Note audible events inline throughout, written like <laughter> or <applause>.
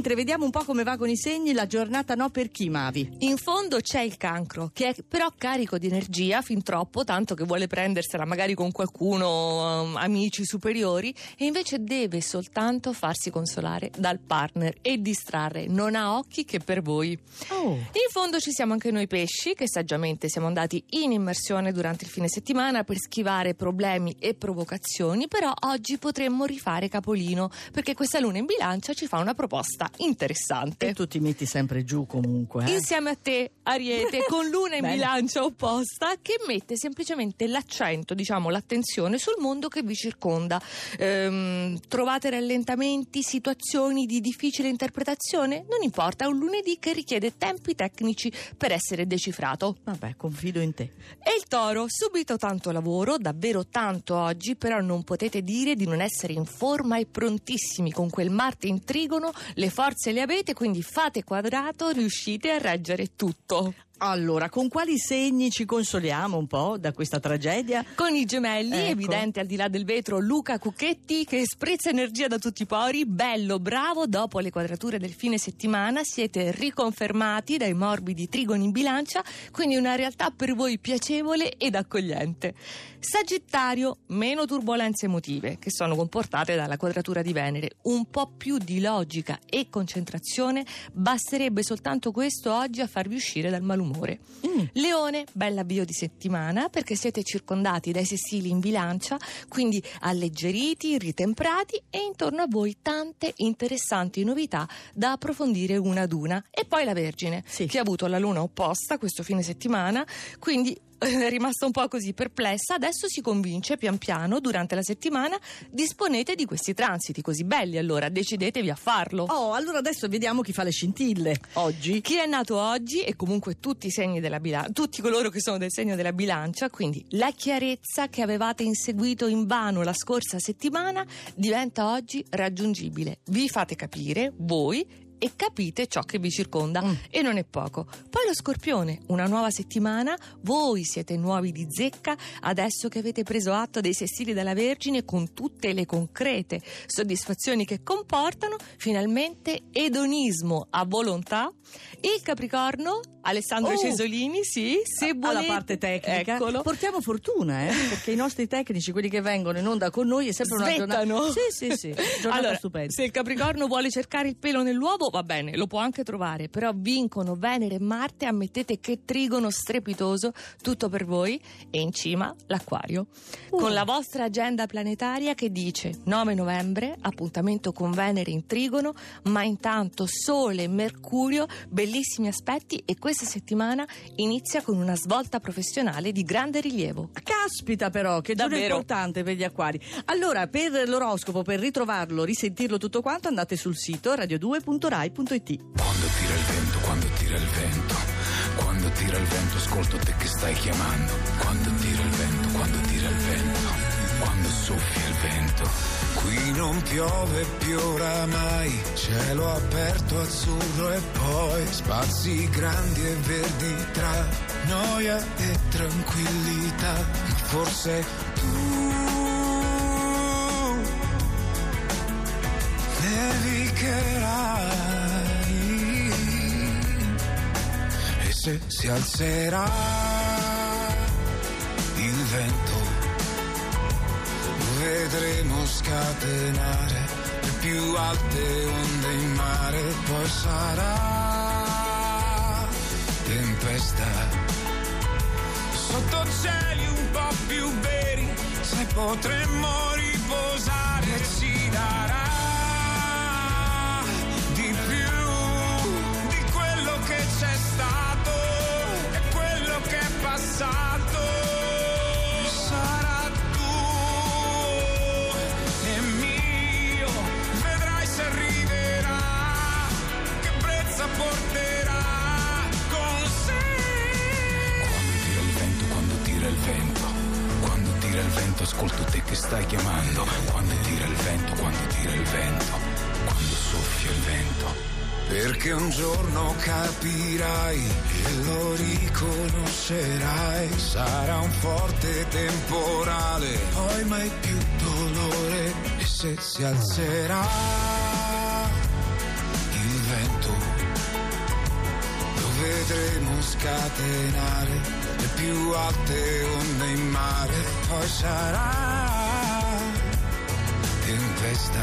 Mentre vediamo un po' come va con i segni, la giornata no per chi, Mavi? In fondo c'è il cancro, che è però carico di energia fin troppo, tanto che vuole prendersela magari con qualcuno, um, amici superiori, e invece deve soltanto farsi consolare dal partner e distrarre. Non ha occhi che per voi. Oh. In fondo ci siamo anche noi pesci, che saggiamente siamo andati in immersione durante il fine settimana per schivare problemi e provocazioni, però oggi potremmo rifare capolino, perché questa luna in bilancia ci fa una proposta interessante. E tu ti metti sempre giù comunque. Eh? Insieme a te, Ariete, <laughs> con luna in bilancia opposta, che mette semplicemente l'accento, diciamo l'attenzione sul mondo che vi circonda. Ehm, trovate rallentamenti, situazioni di difficile interpretazione? Non importa, è un lunedì che richiede tempi tecnici per essere decifrato. Vabbè, confido in te. E il toro, subito tanto lavoro, davvero tanto oggi, però non potete dire di non essere in forma e prontissimi con quel Marte in trigono, le forze le avete, quindi fate quadrato, riuscite a reggere tutto. Allora, con quali segni ci consoliamo un po' da questa tragedia? Con i gemelli, Ecco. evidente al di là del vetro, Luca Cucchetti che sprezza energia da tutti i pori, bello, bravo, dopo le quadrature del fine settimana siete riconfermati dai morbidi trigoni in bilancia, quindi una realtà per voi piacevole ed accogliente. Sagittario, meno turbulenze emotive che sono comportate dalla quadratura di Venere, un po' più di logica e concentrazione, basterebbe soltanto questo oggi a farvi uscire dal malumore. Mm. Leone, bella avvio di settimana perché siete circondati dai sessili in bilancia, quindi alleggeriti, ritemprati e intorno a voi tante interessanti novità da approfondire una ad una. E poi la Vergine, Sì. che ha avuto la luna opposta questo fine settimana, quindi <laughs> è rimasta un po' così perplessa, adesso si convince pian piano durante la settimana, disponete di questi transiti così belli, allora decidetevi a farlo. Oh, allora adesso vediamo chi fa le scintille. Oggi. Chi è nato oggi e comunque tutti i segni della bilancia, tutti coloro che sono del segno della bilancia, quindi la chiarezza che avevate inseguito in vano la scorsa settimana diventa oggi raggiungibile. Vi fate capire, voi, e capite ciò che vi circonda Mm. e non è poco. Poi lo scorpione, una nuova settimana, voi siete nuovi di zecca adesso che avete preso atto dei sessili della Vergine con tutte le concrete soddisfazioni che comportano finalmente edonismo a volontà. Il Capricorno, Alessandro Oh. Cesolini, sì, se alla volete, parte tecnica eccolo. portiamo fortuna eh? <laughs> perché i nostri tecnici quelli che vengono in onda con noi è sempre una giornata Svettano. sì sì sì <laughs> giornata Allora, stupenda se il Capricorno vuole cercare il pelo nell'uovo, va bene, lo può anche trovare, però vincono Venere e Marte, ammettete che trigono strepitoso, tutto per voi, e in cima l'Acquario. Uh. Con la vostra agenda planetaria che dice 9 novembre, appuntamento con Venere in trigono, ma intanto Sole e Mercurio, bellissimi aspetti, e questa settimana inizia con una svolta professionale di grande rilievo. Caspita però, che giorno Davvero. importante per gli acquari. Allora, per l'oroscopo, per ritrovarlo, risentirlo tutto quanto, andate sul sito radio2.rai.it. Quando tira il vento, quando tira il vento, quando tira il vento, ascolto te che stai chiamando. Quando tira il vento, quando tira il vento, quando soffia il vento. Qui non piove più oramai, cielo aperto azzurro e poi spazi grandi e verdi tra noia e tranquillità. Forse tu nevicherai e se si alzerà il vento vedremo scatenare le più alte onde in mare poi sarà tempesta. Sotto cieli un po' più veri se potremmo riposare ascolto te che stai chiamando. Quando tira il vento quando tira il vento. Quando soffia il vento. Perché un giorno capirai e lo riconoscerai. Sarà un forte temporale. Poi mai più dolore. E se si alzerà potremo scatenare le più alte onde in mare, poi sarà tempesta.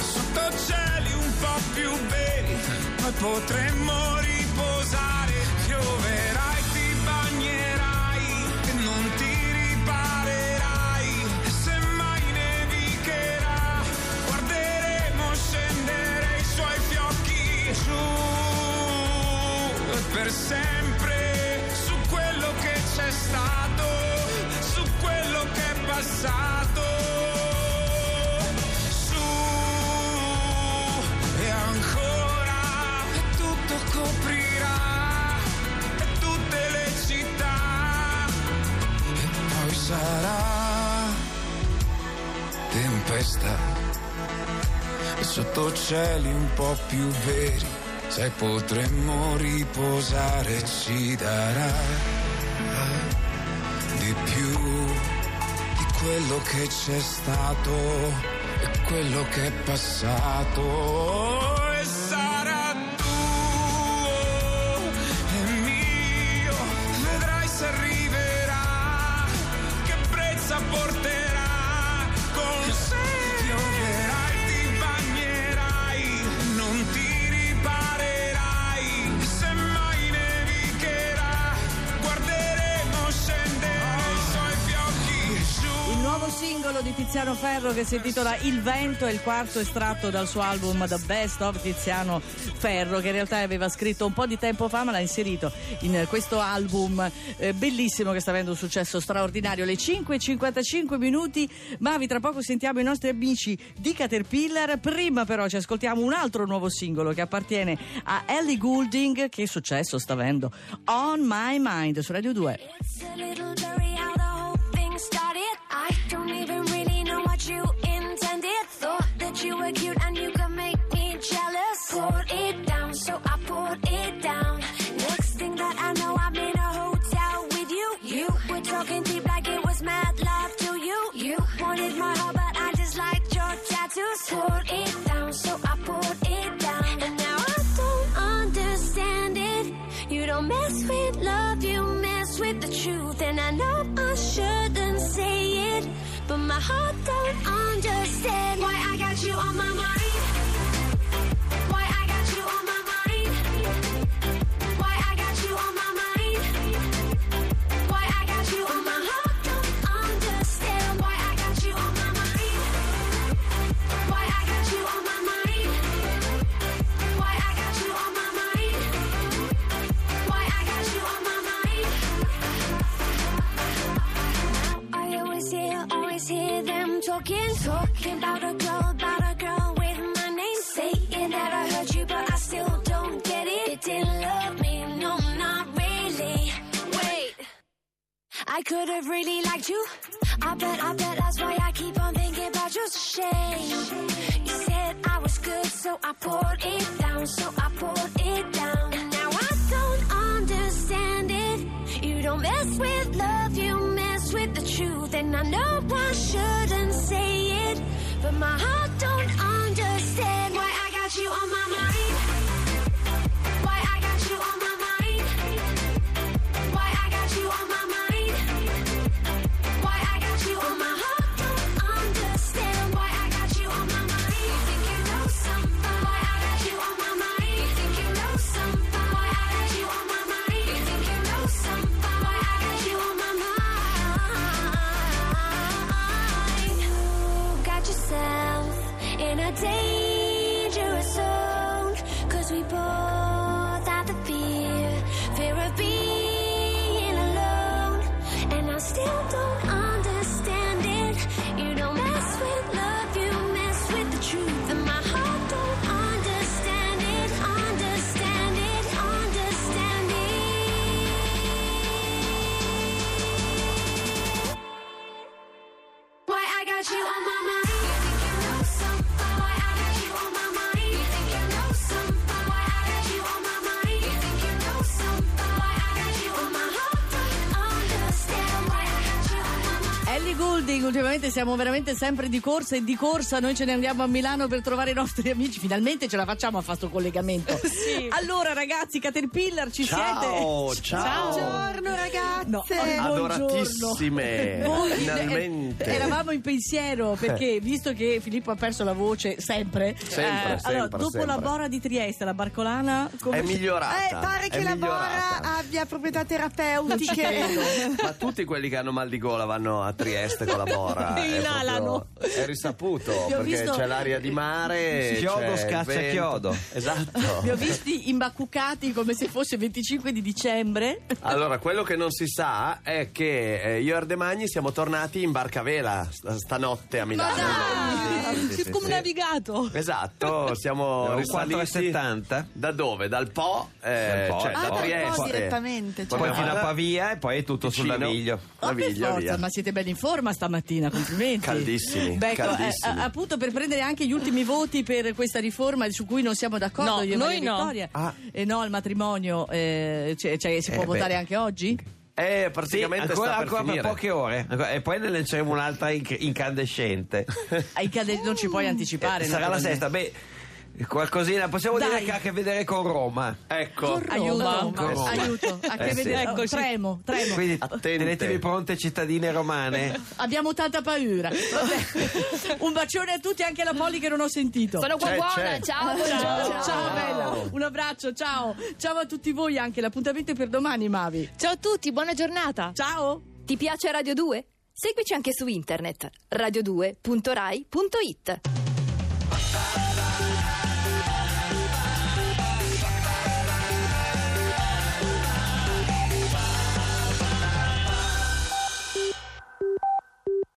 Sotto cieli un po' più veri, poi potremmo riposare, pioverai, sempre su quello che c'è stato, su quello che è passato. Su e ancora tutto coprirà tutte le città e poi sarà tempesta sotto cieli un po' più veri, sai potremmo riposare, ci darà di più di quello che c'è stato e quello che è passato. Tiziano Ferro che si intitola Il vento è il quarto estratto dal suo album The Best of Tiziano Ferro che in realtà aveva scritto un po' di tempo fa ma l'ha inserito in questo album eh, bellissimo che sta avendo un successo straordinario. Le 5.55 minuti, Mavi tra poco sentiamo i nostri amici di Caterpillar, prima però ci ascoltiamo un altro nuovo singolo che appartiene a Ellie Goulding che successo sta avendo On My Mind su Radio 2. It's a little blurry how the whole thing started. I don't even really cute heart don't understand why I got you on my mind. Talking, about a girl, about a girl with my name, saying that I hurt you, but I still don't get it. It didn't love me, no, not really. Wait. I could have really liked you. I bet, I bet that's why I keep on thinking about you. A shame. You said I was good, so I poured it down, so I poured it down. And now I don't understand it. You don't mess with love, you mess with the truth. And I know I shouldn't say but my heart don't understand you on my mind? Holding, ultimamente siamo veramente sempre di corsa e di corsa. Noi ce ne andiamo a Milano per trovare i nostri <laughs> amici. Finalmente ce la facciamo a fare sto collegamento. <laughs> Sì. Allora, ragazzi, Caterpillar, ci Ciao, siete? ciao. Buongiorno ragazze. No, Adoratissime, <laughs> Voi, finalmente. eh, eravamo in pensiero perché visto che Filippo ha perso la voce sempre, Sempre, allora, sempre, dopo sempre. la Bora di Trieste, la Barcolana come È migliorata. Eh, pare che la migliorata. Bora abbia proprietà terapeutiche. Ma tutti quelli che hanno mal di gola vanno a Trieste con <laughs> la Bora. È risaputo perché visto- c'è l'aria di mare. Chiodo scaccia vento. chiodo. Esatto. <laughs> Vi ho visti imbacuccati come se fosse 25 di dicembre. Allora, quello che non si sa è che eh, io e Ardemagni siamo tornati in barca a vela st- stanotte a Milano. dai! Sì, sì, sì, come sì. navigato. Esatto, siamo <laughs> risaliti 4,70. Da dove? Dal Po, eh, Dal Po, cioè dal da Po. Ah, Trieste. direttamente. Poi Cioè. Poi fino a Pavia e poi è tutto sul Vicino. naviglio. Ma per Naviglia, forza, via. ma siete belli in forma stamattina, complimenti. Caldissimi, Becco, eh, caldissimi. a- appunto per prendere anche gli ultimi voti per questa riforma su cui non siamo d'accordo No, io e noi no. Vittoria. Ah. E no al matrimonio, eh, cioè, cioè, si può Eh, beh. votare anche oggi? Eh, Sì, praticamente ancora, sta per ancora per poche ore. Ancora- E poi ne lanceremo un'altra inc- incandescente. Cade- non ci puoi <laughs> anticipare. Eh, Sarà la sesta. Beh, qualcosina possiamo Dai. dire che ha a che vedere con Roma. Ecco. Aiuto, Roma. aiuto, a che Eh, sì. vedere, Ecco, sì. tremo, tremo. Quindi Attente. tenetevi pronte cittadine romane. Abbiamo tanta paura. Vabbè. <laughs> Un bacione a tutti, anche alla Poli che non ho sentito. Sono qua C'è, buona, c'è. ciao, Ciao, buongiorno. ciao, bella, un abbraccio, ciao. Ciao a tutti voi anche, l'appuntamento è per domani, Mavi. Ciao a tutti, buona giornata. Ciao. Ti piace Radio 2? Seguici anche su internet radio2.rai.it.